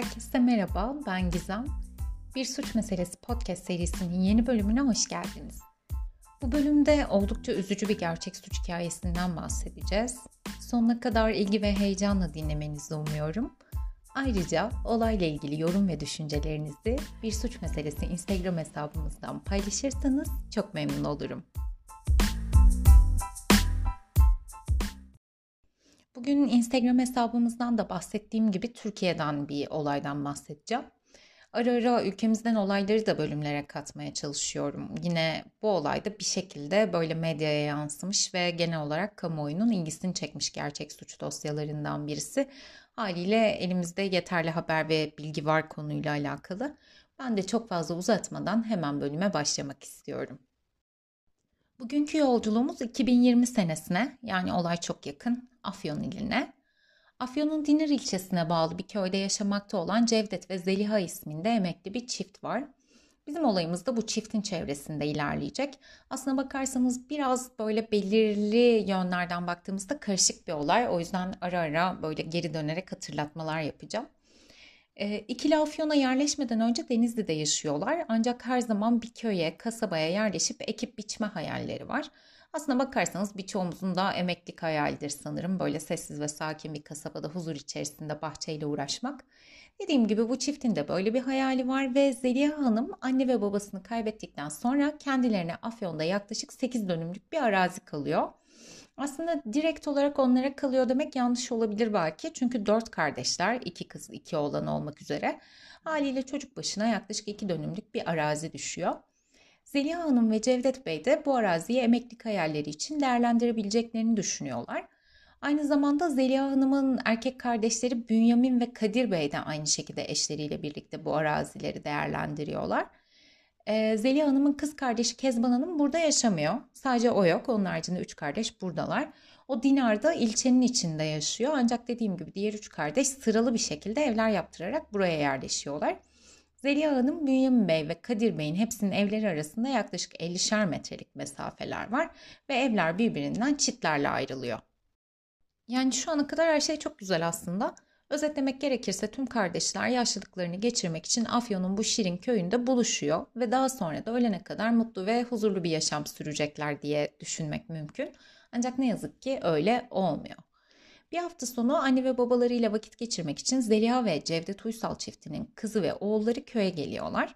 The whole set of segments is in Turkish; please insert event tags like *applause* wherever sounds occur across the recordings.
Herkese merhaba, ben Gizem. Bir Suç Meselesi podcast serisinin yeni bölümüne hoş geldiniz. Bu bölümde oldukça üzücü bir gerçek suç hikayesinden bahsedeceğiz. Sonuna kadar ilgi ve heyecanla dinlemenizi umuyorum. Ayrıca olayla ilgili yorum ve düşüncelerinizi Bir Suç Meselesi Instagram hesabımızdan paylaşırsanız çok memnun olurum. Bugün Instagram hesabımızdan da bahsettiğim gibi Türkiye'den bir olaydan bahsedeceğim. Ara ara ülkemizden olayları da bölümlere katmaya çalışıyorum. Yine bu olayda bir şekilde böyle medyaya yansımış ve genel olarak kamuoyunun ilgisini çekmiş gerçek suç dosyalarından birisi. Haliyle elimizde yeterli haber ve bilgi var konuyla alakalı. Ben de çok fazla uzatmadan hemen bölüme başlamak istiyorum. Bugünkü yolculuğumuz 2020 senesine yani olay çok yakın Afyon iline. Afyon'un Dinir ilçesine bağlı bir köyde yaşamakta olan Cevdet ve Zeliha isminde emekli bir çift var. Bizim olayımız da bu çiftin çevresinde ilerleyecek. Aslına bakarsanız biraz böyle belirli yönlerden baktığımızda karışık bir olay. O yüzden ara ara böyle geri dönerek hatırlatmalar yapacağım. E, ikili Afyon'a yerleşmeden önce Denizli'de yaşıyorlar. Ancak her zaman bir köye, kasabaya yerleşip ekip biçme hayalleri var. Aslına bakarsanız birçoğumuzun da emeklilik hayalidir sanırım. Böyle sessiz ve sakin bir kasabada huzur içerisinde bahçeyle uğraşmak. Dediğim gibi bu çiftin de böyle bir hayali var ve Zeliha Hanım anne ve babasını kaybettikten sonra kendilerine Afyon'da yaklaşık 8 dönümlük bir arazi kalıyor. Aslında direkt olarak onlara kalıyor demek yanlış olabilir belki. Çünkü dört kardeşler, iki kız, iki oğlan olmak üzere. Haliyle çocuk başına yaklaşık iki dönümlük bir arazi düşüyor. Zeliha Hanım ve Cevdet Bey de bu araziyi emeklilik hayalleri için değerlendirebileceklerini düşünüyorlar. Aynı zamanda Zeliha Hanım'ın erkek kardeşleri Bünyamin ve Kadir Bey de aynı şekilde eşleriyle birlikte bu arazileri değerlendiriyorlar. Ee, Zeliha Hanım'ın kız kardeşi Kezban Hanım burada yaşamıyor. Sadece o yok. Onun haricinde üç kardeş buradalar. O Dinar da ilçenin içinde yaşıyor. Ancak dediğim gibi diğer üç kardeş sıralı bir şekilde evler yaptırarak buraya yerleşiyorlar. Zeliha Hanım, Bünyamin Bey ve Kadir Bey'in hepsinin evleri arasında yaklaşık 50'şer metrelik mesafeler var ve evler birbirinden çitlerle ayrılıyor. Yani şu ana kadar her şey çok güzel aslında. Özetlemek gerekirse tüm kardeşler yaşlılıklarını geçirmek için Afyon'un bu şirin köyünde buluşuyor ve daha sonra da ölene kadar mutlu ve huzurlu bir yaşam sürecekler diye düşünmek mümkün. Ancak ne yazık ki öyle olmuyor. Bir hafta sonu anne ve babalarıyla vakit geçirmek için Zeliha ve Cevdet Uysal çiftinin kızı ve oğulları köye geliyorlar.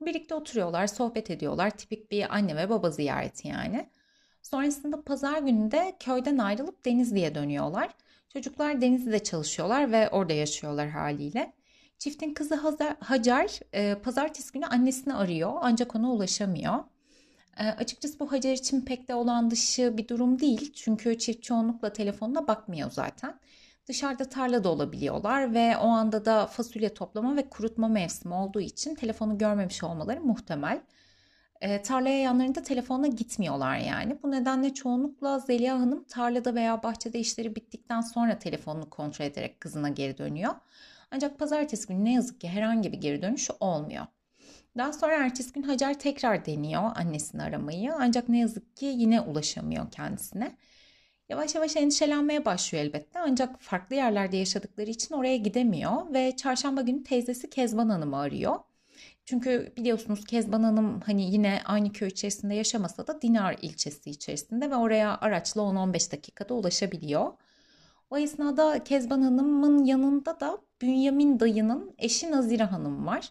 Birlikte oturuyorlar, sohbet ediyorlar. Tipik bir anne ve baba ziyareti yani. Sonrasında pazar günü de köyden ayrılıp Denizli'ye dönüyorlar. Çocuklar Denizli'de çalışıyorlar ve orada yaşıyorlar haliyle. Çiftin kızı Hacer e, pazartesi günü annesini arıyor ancak ona ulaşamıyor. E, açıkçası bu Hacer için pek de olan dışı bir durum değil. Çünkü çift çoğunlukla telefonuna bakmıyor zaten. Dışarıda tarlada olabiliyorlar ve o anda da fasulye toplama ve kurutma mevsimi olduğu için telefonu görmemiş olmaları muhtemel. E, tarlaya yanlarında telefonla gitmiyorlar yani. Bu nedenle çoğunlukla Zeliha Hanım tarlada veya bahçede işleri bittikten sonra telefonunu kontrol ederek kızına geri dönüyor. Ancak pazartesi günü ne yazık ki herhangi bir geri dönüş olmuyor. Daha sonra ertesi gün Hacer tekrar deniyor annesini aramayı ancak ne yazık ki yine ulaşamıyor kendisine. Yavaş yavaş endişelenmeye başlıyor elbette ancak farklı yerlerde yaşadıkları için oraya gidemiyor ve çarşamba günü teyzesi Kezban Hanım'ı arıyor. Çünkü biliyorsunuz Kezban Hanım hani yine aynı köy içerisinde yaşamasa da Dinar ilçesi içerisinde ve oraya araçla 10-15 dakikada ulaşabiliyor. O esnada Kezban Hanım'ın yanında da Bünyamin dayının eşi Nazire Hanım var.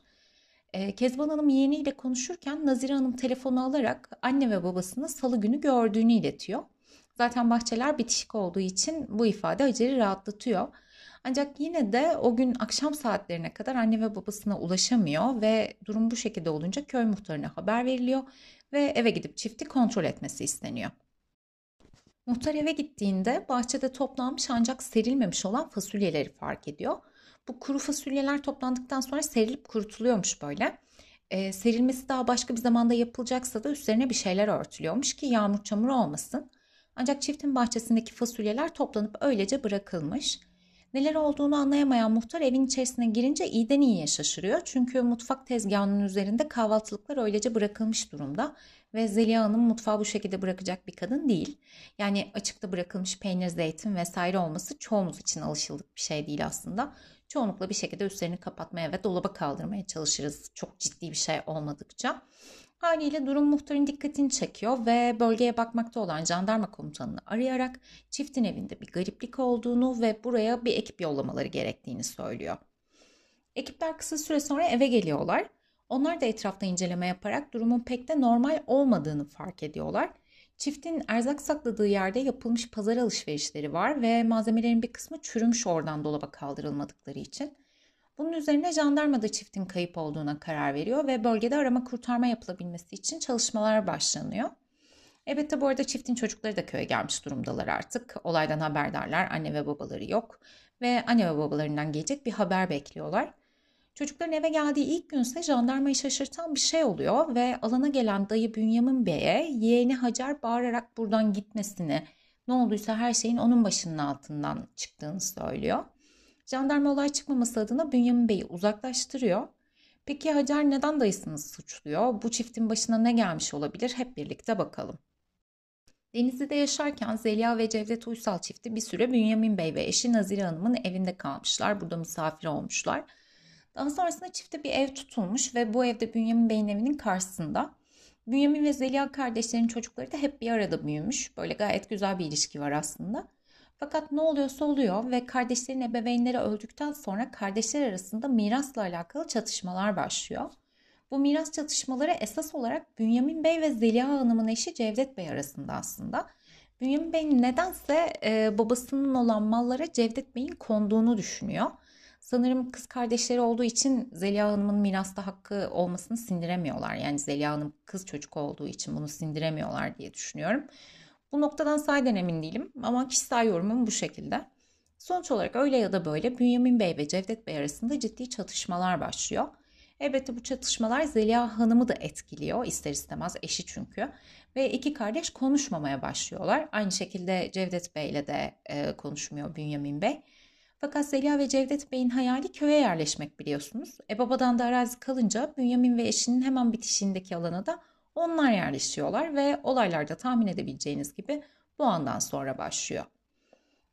Ee, Kezban Hanım yeğeniyle konuşurken Nazire Hanım telefonu alarak anne ve babasını salı günü gördüğünü iletiyor. Zaten bahçeler bitişik olduğu için bu ifade Hacer'i rahatlatıyor. Ancak yine de o gün akşam saatlerine kadar anne ve babasına ulaşamıyor ve durum bu şekilde olunca köy muhtarına haber veriliyor ve eve gidip çifti kontrol etmesi isteniyor. Muhtar eve gittiğinde bahçede toplanmış ancak serilmemiş olan fasulyeleri fark ediyor. Bu kuru fasulyeler toplandıktan sonra serilip kurutuluyormuş böyle. E, serilmesi daha başka bir zamanda yapılacaksa da üstlerine bir şeyler örtülüyormuş ki yağmur çamur olmasın. Ancak çiftin bahçesindeki fasulyeler toplanıp öylece bırakılmış. Neler olduğunu anlayamayan muhtar evin içerisine girince iyiden iyiye şaşırıyor. Çünkü mutfak tezgahının üzerinde kahvaltılıklar öylece bırakılmış durumda. Ve Zeliha Hanım mutfağı bu şekilde bırakacak bir kadın değil. Yani açıkta bırakılmış peynir, zeytin vesaire olması çoğumuz için alışıldık bir şey değil aslında. çoğunlukla bir şekilde üstlerini kapatmaya ve dolaba kaldırmaya çalışırız çok ciddi bir şey olmadıkça. Haliyle durum muhtarın dikkatini çekiyor ve bölgeye bakmakta olan jandarma komutanını arayarak çiftin evinde bir gariplik olduğunu ve buraya bir ekip yollamaları gerektiğini söylüyor. Ekipler kısa süre sonra eve geliyorlar. Onlar da etrafta inceleme yaparak durumun pek de normal olmadığını fark ediyorlar. Çiftin erzak sakladığı yerde yapılmış pazar alışverişleri var ve malzemelerin bir kısmı çürümüş oradan dolaba kaldırılmadıkları için. Bunun üzerine jandarma da çiftin kayıp olduğuna karar veriyor ve bölgede arama kurtarma yapılabilmesi için çalışmalar başlanıyor. Elbette bu arada çiftin çocukları da köye gelmiş durumdalar artık. Olaydan haberdarlar, anne ve babaları yok ve anne ve babalarından gelecek bir haber bekliyorlar. Çocukların eve geldiği ilk günse jandarmayı şaşırtan bir şey oluyor ve alana gelen dayı Bünyamin Bey'e yeğeni Hacer bağırarak buradan gitmesini, ne olduysa her şeyin onun başının altından çıktığını söylüyor. Jandarma olay çıkmaması adına Bünyamin Bey'i uzaklaştırıyor. Peki Hacer neden dayısını suçluyor? Bu çiftin başına ne gelmiş olabilir? Hep birlikte bakalım. Denizli'de yaşarken Zeliha ve Cevdet Uysal çifti bir süre Bünyamin Bey ve eşi Nazire Hanım'ın evinde kalmışlar. Burada misafir olmuşlar. Daha sonrasında çifte bir ev tutulmuş ve bu evde Bünyamin Bey'in evinin karşısında. Bünyamin ve Zeliha kardeşlerin çocukları da hep bir arada büyümüş. Böyle gayet güzel bir ilişki var aslında. Fakat ne oluyorsa oluyor ve kardeşlerin ebeveynleri öldükten sonra kardeşler arasında mirasla alakalı çatışmalar başlıyor. Bu miras çatışmaları esas olarak Bünyamin Bey ve Zeliha Hanım'ın eşi Cevdet Bey arasında aslında. Bünyamin Bey nedense e, babasının olan mallara Cevdet Bey'in konduğunu düşünüyor. Sanırım kız kardeşleri olduğu için Zeliha Hanım'ın mirasta hakkı olmasını sindiremiyorlar. Yani Zeliha Hanım kız çocuk olduğu için bunu sindiremiyorlar diye düşünüyorum. Bu noktadan sayeden emin değilim ama kişisel yorumum bu şekilde. Sonuç olarak öyle ya da böyle Bünyamin Bey ve Cevdet Bey arasında ciddi çatışmalar başlıyor. Elbette bu çatışmalar Zeliha Hanım'ı da etkiliyor ister istemez eşi çünkü. Ve iki kardeş konuşmamaya başlıyorlar. Aynı şekilde Cevdet Bey ile de e, konuşmuyor Bünyamin Bey. Fakat Zeliha ve Cevdet Bey'in hayali köye yerleşmek biliyorsunuz. E babadan da arazi kalınca Bünyamin ve eşinin hemen bitişiğindeki alana da onlar yerleşiyorlar ve olaylarda tahmin edebileceğiniz gibi bu andan sonra başlıyor.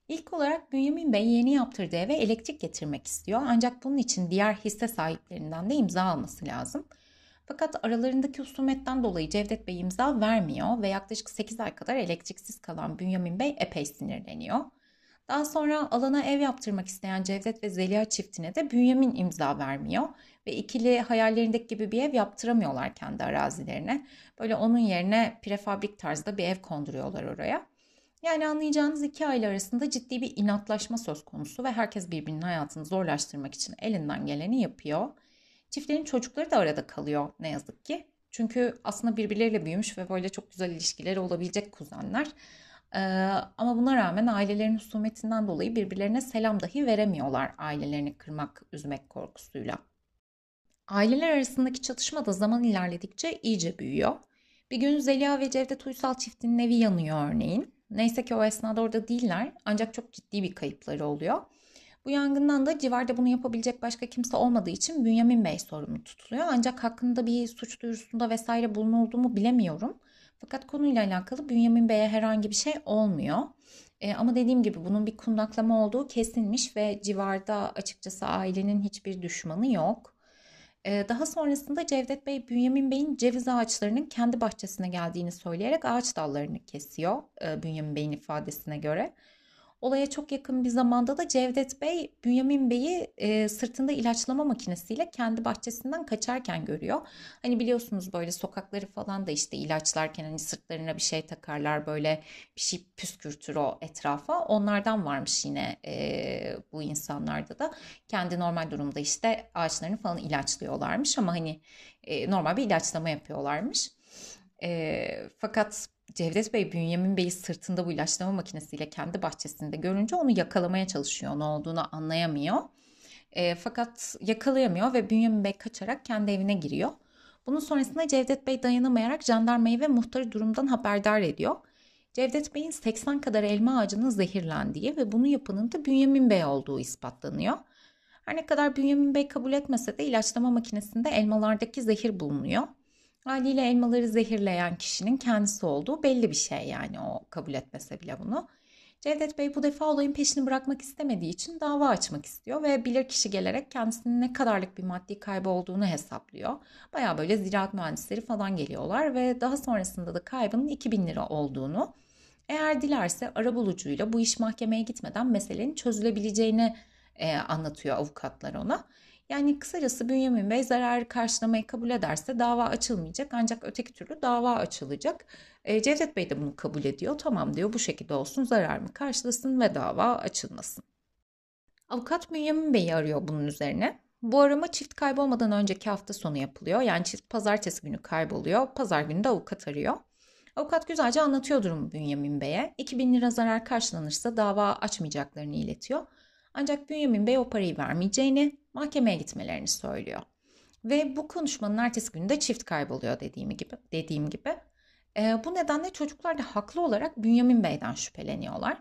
İlk olarak Bünyamin Bey yeni yaptırdığı eve elektrik getirmek istiyor ancak bunun için diğer hisse sahiplerinden de imza alması lazım. Fakat aralarındaki husumetten dolayı Cevdet Bey imza vermiyor ve yaklaşık 8 ay kadar elektriksiz kalan Bünyamin Bey epey sinirleniyor. Daha sonra alana ev yaptırmak isteyen Cevdet ve Zeliha çiftine de Bünyamin imza vermiyor ve ikili hayallerindeki gibi bir ev yaptıramıyorlar kendi arazilerine. Böyle onun yerine prefabrik tarzda bir ev konduruyorlar oraya. Yani anlayacağınız iki aile arasında ciddi bir inatlaşma söz konusu ve herkes birbirinin hayatını zorlaştırmak için elinden geleni yapıyor. Çiftlerin çocukları da arada kalıyor ne yazık ki. Çünkü aslında birbirleriyle büyümüş ve böyle çok güzel ilişkileri olabilecek kuzenler. Ama buna rağmen ailelerin husumetinden dolayı birbirlerine selam dahi veremiyorlar ailelerini kırmak, üzmek korkusuyla. Aileler arasındaki çatışma da zaman ilerledikçe iyice büyüyor. Bir gün Zeliha ve Cevdet Uysal çiftinin evi yanıyor örneğin. Neyse ki o esnada orada değiller ancak çok ciddi bir kayıpları oluyor. Bu yangından da civarda bunu yapabilecek başka kimse olmadığı için Bünyamin Bey sorumlu tutuluyor. Ancak hakkında bir suç duyurusunda vesaire bulunuldu bilemiyorum. Fakat konuyla alakalı Bünyamin Bey'e herhangi bir şey olmuyor. E, ama dediğim gibi bunun bir kundaklama olduğu kesinmiş ve civarda açıkçası ailenin hiçbir düşmanı yok. E, daha sonrasında Cevdet Bey Bünyamin Bey'in ceviz ağaçlarının kendi bahçesine geldiğini söyleyerek ağaç dallarını kesiyor e, Bünyamin Bey'in ifadesine göre. Olaya çok yakın bir zamanda da Cevdet Bey Bünyamin Bey'i e, sırtında ilaçlama makinesiyle kendi bahçesinden kaçarken görüyor. Hani biliyorsunuz böyle sokakları falan da işte ilaçlarken hani sırtlarına bir şey takarlar böyle bir şey püskürtür o etrafa. Onlardan varmış yine e, bu insanlarda da. Kendi normal durumda işte ağaçlarını falan ilaçlıyorlarmış ama hani e, normal bir ilaçlama yapıyorlarmış. E, fakat Cevdet Bey Bünyamin Bey'i sırtında bu ilaçlama makinesiyle kendi bahçesinde görünce onu yakalamaya çalışıyor. Ne olduğunu anlayamıyor. E, fakat yakalayamıyor ve Bünyamin Bey kaçarak kendi evine giriyor. Bunun sonrasında Cevdet Bey dayanamayarak jandarmayı ve muhtarı durumdan haberdar ediyor. Cevdet Bey'in 80 kadar elma ağacının zehirlendiği ve bunu yapanın da Bünyamin Bey olduğu ispatlanıyor. Her ne kadar Bünyamin Bey kabul etmese de ilaçlama makinesinde elmalardaki zehir bulunuyor. Haliyle elmaları zehirleyen kişinin kendisi olduğu belli bir şey yani o kabul etmese bile bunu. Cevdet Bey bu defa olayın peşini bırakmak istemediği için dava açmak istiyor ve bilirkişi gelerek kendisinin ne kadarlık bir maddi kaybı olduğunu hesaplıyor. Baya böyle ziraat mühendisleri falan geliyorlar ve daha sonrasında da kaybının 2000 lira olduğunu, eğer dilerse arabulucuyla bu iş mahkemeye gitmeden meselenin çözülebileceğini e, anlatıyor avukatlar ona. Yani kısacası Bünyamin Bey zararı karşılamayı kabul ederse dava açılmayacak ancak öteki türlü dava açılacak. E, Cevdet Bey de bunu kabul ediyor. Tamam diyor bu şekilde olsun zararımı karşılasın ve dava açılmasın. Avukat Bünyamin Bey'i arıyor bunun üzerine. Bu arama çift kaybolmadan önceki hafta sonu yapılıyor. Yani çift pazartesi günü kayboluyor. Pazar günü de avukat arıyor. Avukat güzelce anlatıyor durumu Bünyamin Bey'e. 2000 lira zarar karşılanırsa dava açmayacaklarını iletiyor. Ancak Bünyamin Bey o parayı vermeyeceğini, mahkemeye gitmelerini söylüyor. Ve bu konuşmanın ertesi günde çift kayboluyor dediğim gibi. Dediğim gibi. E, bu nedenle çocuklar da haklı olarak Bünyamin Bey'den şüpheleniyorlar.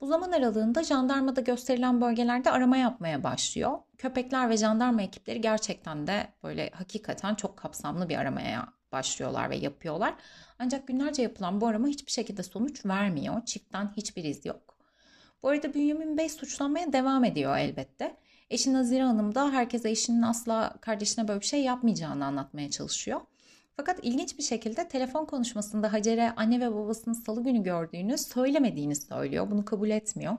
Bu zaman aralığında jandarmada gösterilen bölgelerde arama yapmaya başlıyor. Köpekler ve jandarma ekipleri gerçekten de böyle hakikaten çok kapsamlı bir aramaya başlıyorlar ve yapıyorlar. Ancak günlerce yapılan bu arama hiçbir şekilde sonuç vermiyor. Çiftten hiçbir iz yok. Bu arada Bünyamin Bey suçlanmaya devam ediyor elbette. Eşi Nazire Hanım da herkese eşinin asla kardeşine böyle bir şey yapmayacağını anlatmaya çalışıyor. Fakat ilginç bir şekilde telefon konuşmasında Hacer'e anne ve babasının salı günü gördüğünü söylemediğini söylüyor. Bunu kabul etmiyor.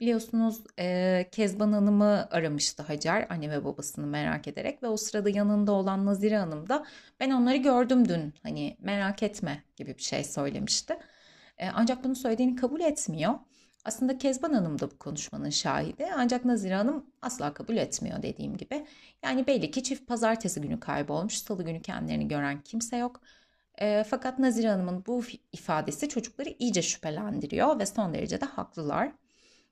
Biliyorsunuz e, Kezban Hanım'ı aramıştı Hacer anne ve babasını merak ederek ve o sırada yanında olan Nazire Hanım da ben onları gördüm dün hani merak etme gibi bir şey söylemişti. E, ancak bunu söylediğini kabul etmiyor. Aslında Kezban Hanım da bu konuşmanın şahidi ancak Nazire Hanım asla kabul etmiyor dediğim gibi. Yani belli ki çift pazartesi günü kaybolmuş, salı günü kendilerini gören kimse yok. E, fakat Nazire Hanım'ın bu ifadesi çocukları iyice şüphelendiriyor ve son derece de haklılar.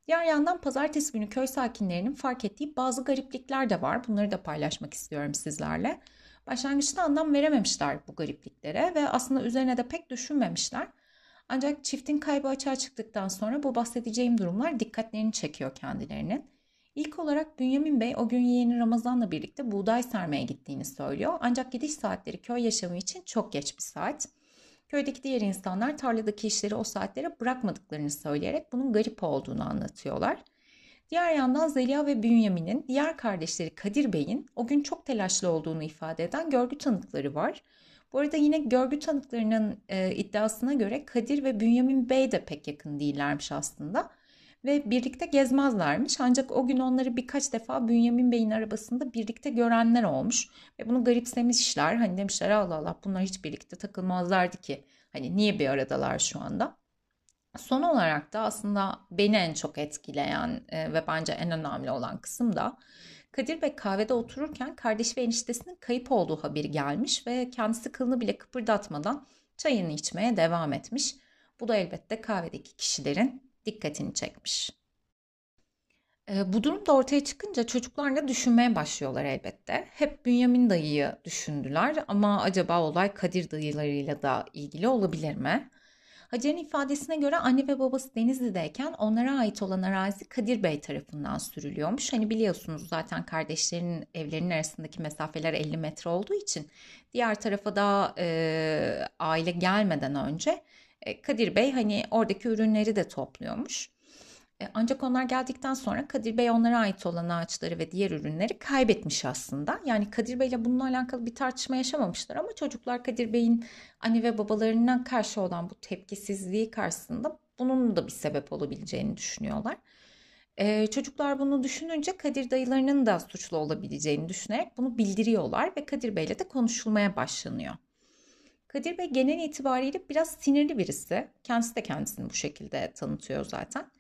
Diğer yandan pazartesi günü köy sakinlerinin fark ettiği bazı gariplikler de var. Bunları da paylaşmak istiyorum sizlerle. Başlangıçta anlam verememişler bu garipliklere ve aslında üzerine de pek düşünmemişler. Ancak çiftin kaybı açığa çıktıktan sonra bu bahsedeceğim durumlar dikkatlerini çekiyor kendilerinin. İlk olarak Bünyamin Bey o gün yeğeni Ramazan'la birlikte buğday sermeye gittiğini söylüyor. Ancak gidiş saatleri köy yaşamı için çok geç bir saat. Köydeki diğer insanlar tarladaki işleri o saatlere bırakmadıklarını söyleyerek bunun garip olduğunu anlatıyorlar. Diğer yandan Zeliha ve Bünyamin'in diğer kardeşleri Kadir Bey'in o gün çok telaşlı olduğunu ifade eden görgü tanıkları var. Bu arada yine görgü tanıklarının e, iddiasına göre Kadir ve Bünyamin Bey de pek yakın değillermiş aslında. Ve birlikte gezmezlermiş ancak o gün onları birkaç defa Bünyamin Bey'in arabasında birlikte görenler olmuş. Ve bunu garipsemişler. Hani demişler Allah Allah bunlar hiç birlikte takılmazlardı ki. Hani niye bir aradalar şu anda? Son olarak da aslında beni en çok etkileyen e, ve bence en önemli olan kısım da Kadir Bey kahvede otururken kardeş ve eniştesinin kayıp olduğu haberi gelmiş ve kendisi kılını bile kıpırdatmadan çayını içmeye devam etmiş. Bu da elbette kahvedeki kişilerin dikkatini çekmiş. E, bu durum da ortaya çıkınca çocuklar da düşünmeye başlıyorlar elbette. Hep Bünyamin dayıyı düşündüler ama acaba olay Kadir dayılarıyla da ilgili olabilir mi? Hacer'in ifadesine göre anne ve babası Denizli'deyken onlara ait olan arazi Kadir Bey tarafından sürülüyormuş. Hani biliyorsunuz zaten kardeşlerin evlerinin arasındaki mesafeler 50 metre olduğu için diğer tarafa da e, aile gelmeden önce e, Kadir Bey hani oradaki ürünleri de topluyormuş. E, ancak onlar geldikten sonra Kadir Bey onlara ait olan ağaçları ve diğer ürünleri kaybetmiş aslında. Yani Kadir Bey ile bununla alakalı bir tartışma yaşamamışlar ama çocuklar Kadir Bey'in anne ve babalarından karşı olan bu tepkisizliği karşısında bunun da bir sebep olabileceğini düşünüyorlar. Ee, çocuklar bunu düşününce Kadir dayılarının da suçlu olabileceğini düşünerek bunu bildiriyorlar ve Kadir Bey ile de konuşulmaya başlanıyor. Kadir Bey genel itibariyle biraz sinirli birisi. Kendisi de kendisini bu şekilde tanıtıyor zaten.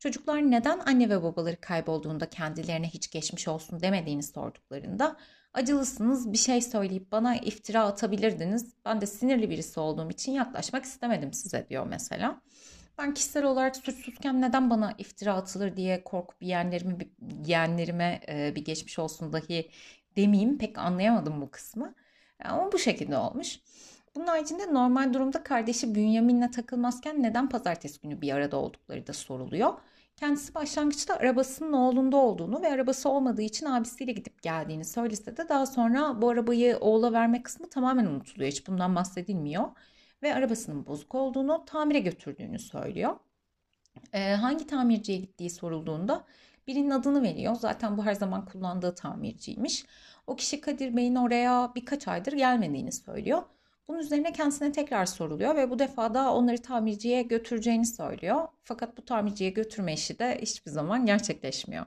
Çocuklar neden anne ve babaları kaybolduğunda kendilerine hiç geçmiş olsun demediğini sorduklarında acılısınız bir şey söyleyip bana iftira atabilirdiniz. Ben de sinirli birisi olduğum için yaklaşmak istemedim size diyor mesela. Ben kişisel olarak suçsuzken neden bana iftira atılır diye korkup yeğenlerimi, yeğenlerime e, bir geçmiş olsun dahi demeyeyim pek anlayamadım bu kısmı. Ama bu şekilde olmuş. Bunun haricinde normal durumda kardeşi Bünyamin'le takılmazken neden pazartesi günü bir arada oldukları da soruluyor. Kendisi başlangıçta arabasının oğlunda olduğunu ve arabası olmadığı için abisiyle gidip geldiğini söylese de daha sonra bu arabayı oğula verme kısmı tamamen unutuluyor. Hiç bundan bahsedilmiyor. Ve arabasının bozuk olduğunu tamire götürdüğünü söylüyor. E, hangi tamirciye gittiği sorulduğunda birinin adını veriyor. Zaten bu her zaman kullandığı tamirciymiş. O kişi Kadir Bey'in oraya birkaç aydır gelmediğini söylüyor. Bunun üzerine kendisine tekrar soruluyor ve bu defa da onları tamirciye götüreceğini söylüyor. Fakat bu tamirciye götürme işi de hiçbir zaman gerçekleşmiyor.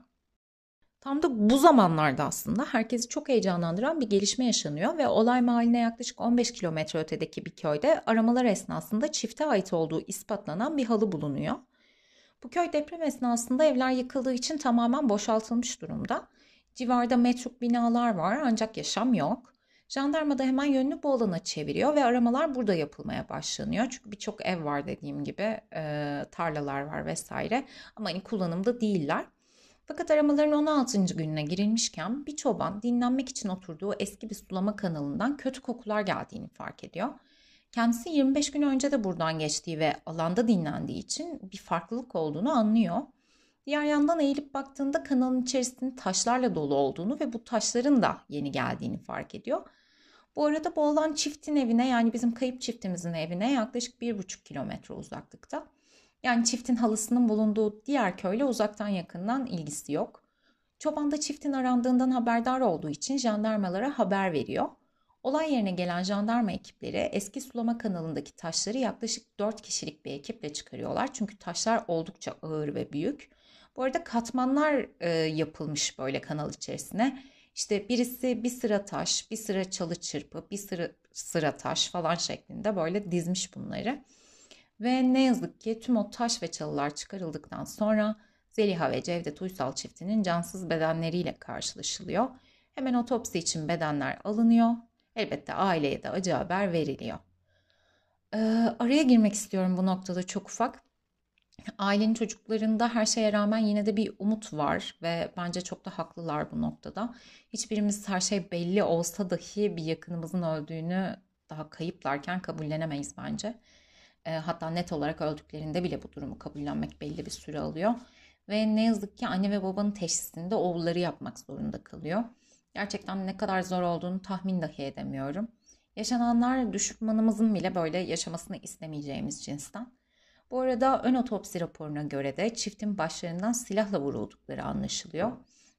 Tam da bu zamanlarda aslında herkesi çok heyecanlandıran bir gelişme yaşanıyor ve olay mahalline yaklaşık 15 kilometre ötedeki bir köyde aramalar esnasında çifte ait olduğu ispatlanan bir halı bulunuyor. Bu köy deprem esnasında evler yıkıldığı için tamamen boşaltılmış durumda. Civarda metruk binalar var ancak yaşam yok. Jandarma da hemen yönünü bu alana çeviriyor ve aramalar burada yapılmaya başlanıyor. Çünkü birçok ev var dediğim gibi, e, tarlalar var vesaire ama hani kullanımda değiller. Fakat aramaların 16. gününe girilmişken bir çoban dinlenmek için oturduğu eski bir sulama kanalından kötü kokular geldiğini fark ediyor. Kendisi 25 gün önce de buradan geçtiği ve alanda dinlendiği için bir farklılık olduğunu anlıyor. Diğer yandan eğilip baktığında kanalın içerisinde taşlarla dolu olduğunu ve bu taşların da yeni geldiğini fark ediyor. Bu arada bu olan çiftin evine yani bizim kayıp çiftimizin evine yaklaşık bir buçuk kilometre uzaklıkta. Yani çiftin halısının bulunduğu diğer köyle uzaktan yakından ilgisi yok. Çoban da çiftin arandığından haberdar olduğu için jandarmalara haber veriyor. Olay yerine gelen jandarma ekipleri eski sulama kanalındaki taşları yaklaşık 4 kişilik bir ekiple çıkarıyorlar. Çünkü taşlar oldukça ağır ve büyük. Bu arada katmanlar e, yapılmış böyle kanal içerisine. İşte birisi bir sıra taş, bir sıra çalı çırpı, bir sıra, sıra taş falan şeklinde böyle dizmiş bunları. Ve ne yazık ki tüm o taş ve çalılar çıkarıldıktan sonra Zeliha ve Cevdet Uysal çiftinin cansız bedenleriyle karşılaşılıyor. Hemen otopsi için bedenler alınıyor. Elbette aileye de acı haber veriliyor. Ee, araya girmek istiyorum bu noktada çok ufak. Ailenin çocuklarında her şeye rağmen yine de bir umut var ve bence çok da haklılar bu noktada. Hiçbirimiz her şey belli olsa dahi bir yakınımızın öldüğünü daha kayıplarken kabullenemeyiz bence. E, hatta net olarak öldüklerinde bile bu durumu kabullenmek belli bir süre alıyor. Ve ne yazık ki anne ve babanın teşhisinde oğulları yapmak zorunda kalıyor. Gerçekten ne kadar zor olduğunu tahmin dahi edemiyorum. Yaşananlar düşmanımızın bile böyle yaşamasını istemeyeceğimiz cinsten. Bu arada ön otopsi raporuna göre de çiftin başlarından silahla vuruldukları anlaşılıyor.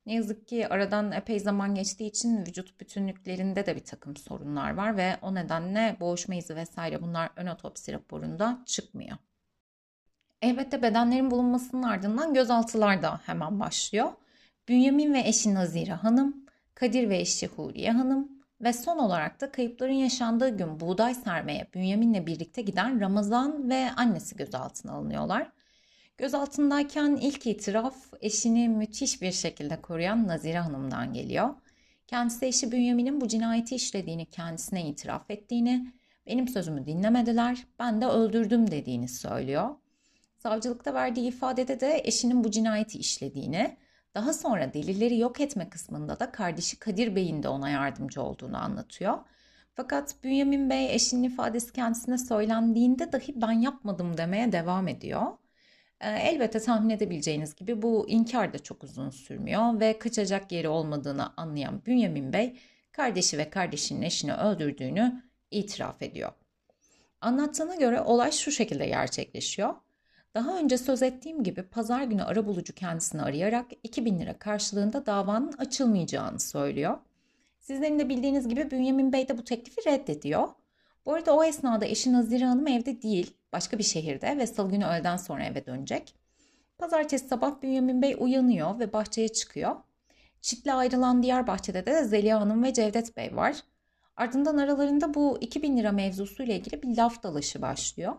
Ne yazık ki aradan epey zaman geçtiği için vücut bütünlüklerinde de bir takım sorunlar var ve o nedenle boğuşma izi vesaire bunlar ön otopsi raporunda çıkmıyor. Elbette bedenlerin bulunmasının ardından gözaltılar da hemen başlıyor. Bünyamin ve eşi Nazire Hanım, Kadir ve eşi Huriye Hanım ve son olarak da kayıpların yaşandığı gün buğday sermeye Bünyamin'le birlikte giden Ramazan ve annesi gözaltına alınıyorlar. Gözaltındayken ilk itiraf eşini müthiş bir şekilde koruyan Nazire Hanım'dan geliyor. Kendisi eşi Bünyamin'in bu cinayeti işlediğini kendisine itiraf ettiğini, benim sözümü dinlemediler, ben de öldürdüm dediğini söylüyor. Savcılıkta verdiği ifadede de eşinin bu cinayeti işlediğini, daha sonra delilleri yok etme kısmında da kardeşi Kadir Bey'in de ona yardımcı olduğunu anlatıyor. Fakat Bünyamin Bey eşinin ifadesi kendisine söylendiğinde dahi ben yapmadım demeye devam ediyor. Ee, elbette tahmin edebileceğiniz gibi bu inkar da çok uzun sürmüyor ve kaçacak yeri olmadığını anlayan Bünyamin Bey kardeşi ve kardeşinin eşini öldürdüğünü itiraf ediyor. Anlattığına göre olay şu şekilde gerçekleşiyor. Daha önce söz ettiğim gibi pazar günü arabulucu kendisini arayarak 2000 lira karşılığında davanın açılmayacağını söylüyor. Sizlerin de bildiğiniz gibi Bünyamin Bey de bu teklifi reddediyor. Bu arada o esnada eşi Nazire Hanım evde değil, başka bir şehirde ve salı günü öğleden sonra eve dönecek. Pazartesi sabah Bünyamin Bey uyanıyor ve bahçeye çıkıyor. Çitle ayrılan diğer bahçede de Zeliha Hanım ve Cevdet Bey var. Ardından aralarında bu 2000 lira mevzusuyla ilgili bir laf dalaşı başlıyor.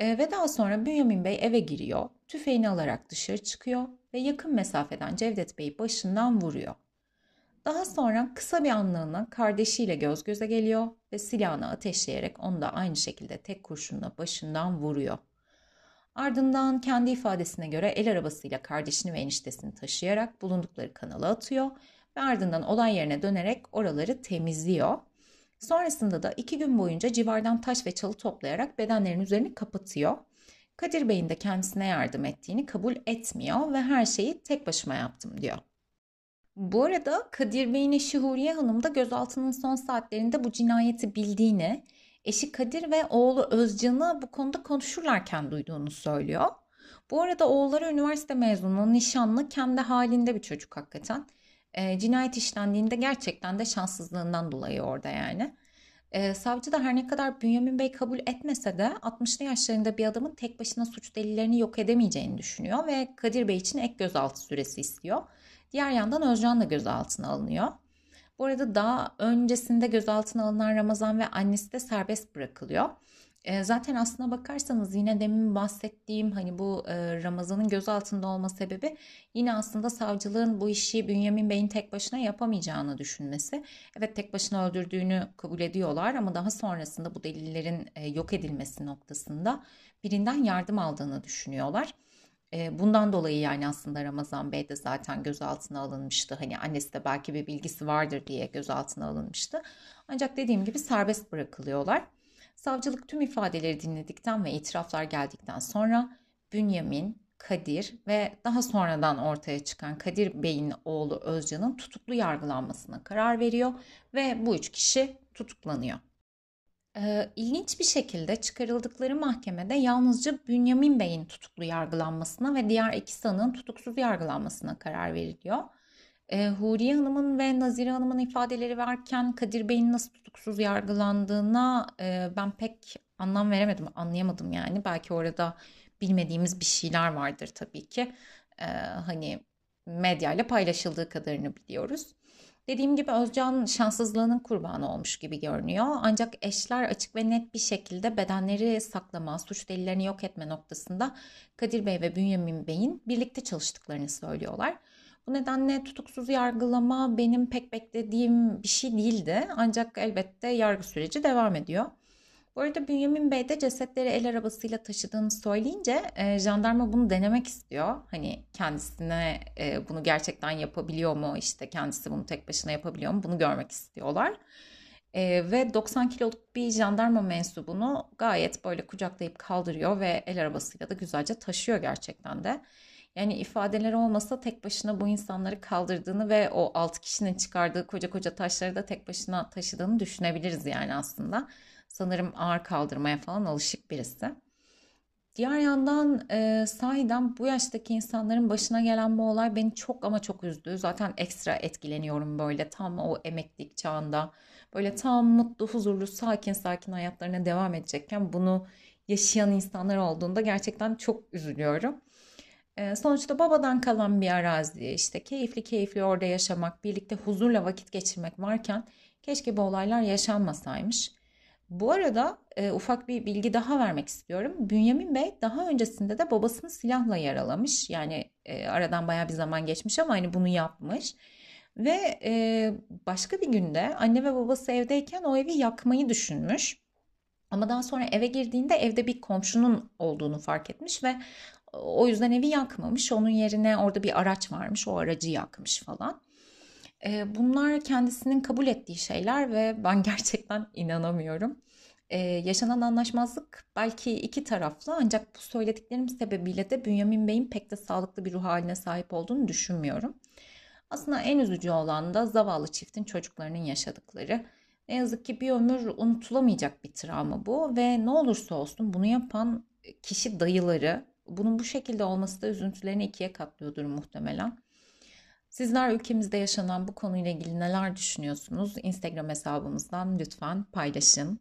E, ve daha sonra Bünyamin Bey eve giriyor, tüfeğini alarak dışarı çıkıyor ve yakın mesafeden Cevdet Bey'i başından vuruyor. Daha sonra kısa bir anlığına kardeşiyle göz göze geliyor ve silahını ateşleyerek onu da aynı şekilde tek kurşunla başından vuruyor. Ardından kendi ifadesine göre el arabasıyla kardeşini ve eniştesini taşıyarak bulundukları kanala atıyor ve ardından olay yerine dönerek oraları temizliyor. Sonrasında da iki gün boyunca civardan taş ve çalı toplayarak bedenlerin üzerini kapatıyor. Kadir Bey'in de kendisine yardım ettiğini kabul etmiyor ve her şeyi tek başıma yaptım diyor. Bu arada Kadir Bey'in eşi Huriye Hanım da gözaltının son saatlerinde bu cinayeti bildiğini, eşi Kadir ve oğlu Özcan'ı bu konuda konuşurlarken duyduğunu söylüyor. Bu arada oğulları üniversite mezunu, nişanlı, kendi halinde bir çocuk hakikaten. E, cinayet işlendiğinde gerçekten de şanssızlığından dolayı orada yani. E, savcı da her ne kadar Bünyamin Bey kabul etmese de 60'lı yaşlarında bir adamın tek başına suç delillerini yok edemeyeceğini düşünüyor ve Kadir Bey için ek gözaltı süresi istiyor. Diğer yandan Özcan da gözaltına alınıyor. Bu arada daha öncesinde gözaltına alınan Ramazan ve annesi de serbest bırakılıyor. Zaten aslına bakarsanız yine demin bahsettiğim hani bu Ramazan'ın gözaltında olma sebebi yine aslında savcılığın bu işi Bünyamin Bey'in tek başına yapamayacağını düşünmesi. Evet tek başına öldürdüğünü kabul ediyorlar ama daha sonrasında bu delillerin yok edilmesi noktasında birinden yardım aldığını düşünüyorlar. Bundan dolayı yani aslında Ramazan Bey de zaten gözaltına alınmıştı. Hani annesi de belki bir bilgisi vardır diye gözaltına alınmıştı. Ancak dediğim gibi serbest bırakılıyorlar. Savcılık tüm ifadeleri dinledikten ve itiraflar geldikten sonra Bünyamin, Kadir ve daha sonradan ortaya çıkan Kadir Bey'in oğlu Özcan'ın tutuklu yargılanmasına karar veriyor ve bu üç kişi tutuklanıyor. Ee, ilginç bir şekilde çıkarıldıkları mahkemede yalnızca Bünyamin Bey'in tutuklu yargılanmasına ve diğer iki sanığın tutuksuz yargılanmasına karar veriliyor. E, Huriye Hanım'ın ve Nazire Hanım'ın ifadeleri varken Kadir Bey'in nasıl tutuksuz yargılandığına e, ben pek anlam veremedim, anlayamadım yani. Belki orada bilmediğimiz bir şeyler vardır tabii ki. E, hani medyayla paylaşıldığı kadarını biliyoruz. Dediğim gibi Özcan şanssızlığının kurbanı olmuş gibi görünüyor. Ancak eşler açık ve net bir şekilde bedenleri saklama, suç delillerini yok etme noktasında Kadir Bey ve Bünyamin Bey'in birlikte çalıştıklarını söylüyorlar. Bu nedenle tutuksuz yargılama benim pek beklediğim bir şey değildi. Ancak elbette yargı süreci devam ediyor. Bu arada Bünyamin Bey de cesetleri el arabasıyla taşıdığını söyleyince e, jandarma bunu denemek istiyor. Hani kendisine e, bunu gerçekten yapabiliyor mu? İşte kendisi bunu tek başına yapabiliyor mu? Bunu görmek istiyorlar. E, ve 90 kiloluk bir jandarma mensubunu gayet böyle kucaklayıp kaldırıyor ve el arabasıyla da güzelce taşıyor gerçekten de. Yani ifadeler olmasa tek başına bu insanları kaldırdığını ve o altı kişinin çıkardığı koca koca taşları da tek başına taşıdığını düşünebiliriz yani aslında. Sanırım ağır kaldırmaya falan alışık birisi. Diğer yandan e, sahiden bu yaştaki insanların başına gelen bu olay beni çok ama çok üzdü. Zaten ekstra etkileniyorum böyle tam o emeklilik çağında. Böyle tam mutlu, huzurlu, sakin sakin hayatlarına devam edecekken bunu yaşayan insanlar olduğunda gerçekten çok üzülüyorum. Ee, sonuçta babadan kalan bir arazi işte keyifli keyifli orada yaşamak, birlikte huzurla vakit geçirmek varken keşke bu olaylar yaşanmasaymış. Bu arada e, ufak bir bilgi daha vermek istiyorum. Bünyamin Bey daha öncesinde de babasını silahla yaralamış. Yani e, aradan baya bir zaman geçmiş ama hani bunu yapmış. Ve e, başka bir günde anne ve babası evdeyken o evi yakmayı düşünmüş. Ama daha sonra eve girdiğinde evde bir komşunun olduğunu fark etmiş ve o yüzden evi yakmamış. Onun yerine orada bir araç varmış. O aracı yakmış falan. E, bunlar kendisinin kabul ettiği şeyler ve ben *laughs* gerçekten inanamıyorum. Ee, yaşanan anlaşmazlık belki iki taraflı ancak bu söylediklerim sebebiyle de Bünyamin Bey'in pek de sağlıklı bir ruh haline sahip olduğunu düşünmüyorum. Aslında en üzücü olan da zavallı çiftin çocuklarının yaşadıkları. Ne yazık ki bir ömür unutulamayacak bir travma bu ve ne olursa olsun bunu yapan kişi dayıları bunun bu şekilde olması da üzüntülerini ikiye katlıyordur muhtemelen. Sizler ülkemizde yaşanan bu konuyla ilgili neler düşünüyorsunuz? Instagram hesabımızdan lütfen paylaşın.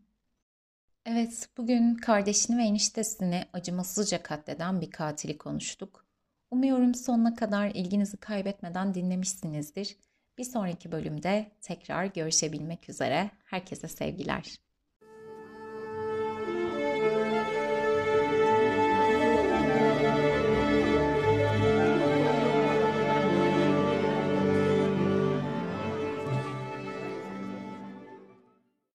Evet, bugün kardeşini ve eniştesini acımasızca katleden bir katili konuştuk. Umuyorum sonuna kadar ilginizi kaybetmeden dinlemişsinizdir. Bir sonraki bölümde tekrar görüşebilmek üzere. Herkese sevgiler.